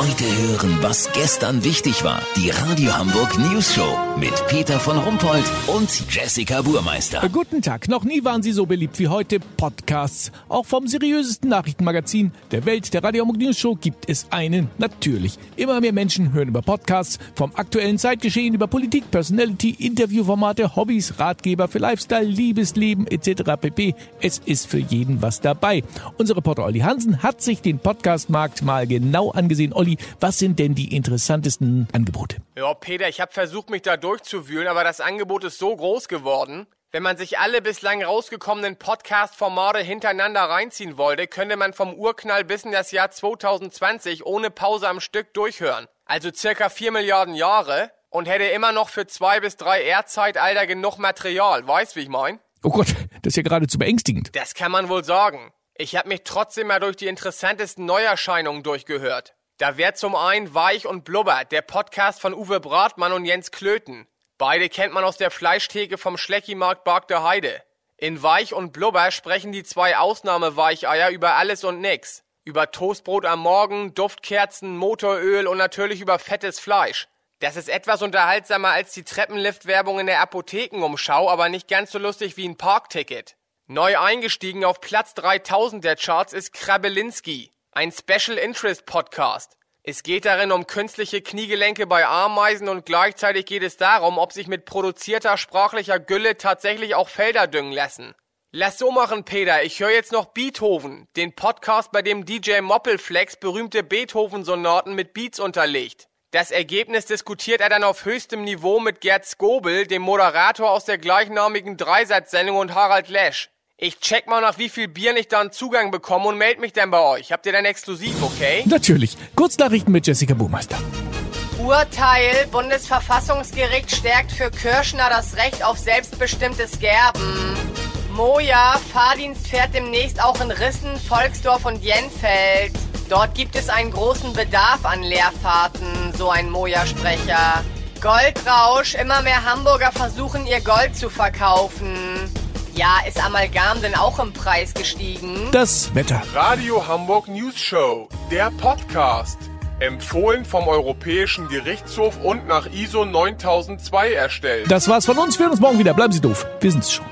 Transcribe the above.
Heute hören, was gestern wichtig war. Die Radio Hamburg News Show mit Peter von Rumpold und Jessica Burmeister. Guten Tag. Noch nie waren Sie so beliebt wie heute. Podcasts. Auch vom seriösesten Nachrichtenmagazin der Welt, der Radio Hamburg News Show, gibt es einen. Natürlich. Immer mehr Menschen hören über Podcasts. Vom aktuellen Zeitgeschehen über Politik, Personality, Interviewformate, Hobbys, Ratgeber für Lifestyle, Liebesleben etc. pp. Es ist für jeden was dabei. Unser Reporter Olli Hansen hat sich den Podcastmarkt mal genau angesehen. Olli, was sind denn die interessantesten Angebote? Ja, Peter, ich habe versucht, mich da durchzuwühlen, aber das Angebot ist so groß geworden. Wenn man sich alle bislang rausgekommenen Podcast-Formate hintereinander reinziehen wollte, könnte man vom Urknall bis in das Jahr 2020 ohne Pause am Stück durchhören. Also circa 4 Milliarden Jahre und hätte immer noch für zwei bis drei Erdzeitalter genug Material. Weißt, wie ich mein? Oh Gott, das ist ja geradezu beängstigend. Das kann man wohl sagen. Ich habe mich trotzdem mal durch die interessantesten Neuerscheinungen durchgehört. Da wäre zum einen Weich und Blubber, der Podcast von Uwe Bratmann und Jens Klöten. Beide kennt man aus der Fleischtheke vom Schleckimarkt Bark der Heide. In Weich und Blubber sprechen die zwei Ausnahmeweicheier über alles und nix. Über Toastbrot am Morgen, Duftkerzen, Motoröl und natürlich über fettes Fleisch. Das ist etwas unterhaltsamer als die Treppenliftwerbung in der Apothekenumschau, aber nicht ganz so lustig wie ein Parkticket. Neu eingestiegen auf Platz 3000 der Charts ist Krabelinski, ein Special Interest Podcast. Es geht darin um künstliche Kniegelenke bei Ameisen und gleichzeitig geht es darum, ob sich mit produzierter sprachlicher Gülle tatsächlich auch Felder düngen lassen. Lass so machen, Peter. Ich höre jetzt noch Beethoven, den Podcast, bei dem DJ Moppelflex berühmte Beethoven-Sonaten mit Beats unterlegt. Das Ergebnis diskutiert er dann auf höchstem Niveau mit Gerd Skobel, dem Moderator aus der gleichnamigen Dreisatzsendung und Harald Lesch. Ich check mal nach wie viel Bier ich da einen Zugang bekomme und melde mich dann bei euch. Habt ihr dann exklusiv, okay? Natürlich. Kurznachrichten mit Jessica Burmeister. Urteil. Bundesverfassungsgericht stärkt für Kirschner das Recht auf selbstbestimmtes Gerben. Moja, Fahrdienst fährt demnächst auch in Rissen, Volksdorf und Jenfeld. Dort gibt es einen großen Bedarf an Leerfahrten, so ein Moja-Sprecher. Goldrausch, immer mehr Hamburger versuchen ihr Gold zu verkaufen. Ja, ist Amalgam denn auch im Preis gestiegen? Das Wetter. Radio Hamburg News Show, der Podcast. Empfohlen vom Europäischen Gerichtshof und nach ISO 9002 erstellt. Das war's von uns. Wir hören uns morgen wieder. Bleiben Sie doof. Wir sind's schon.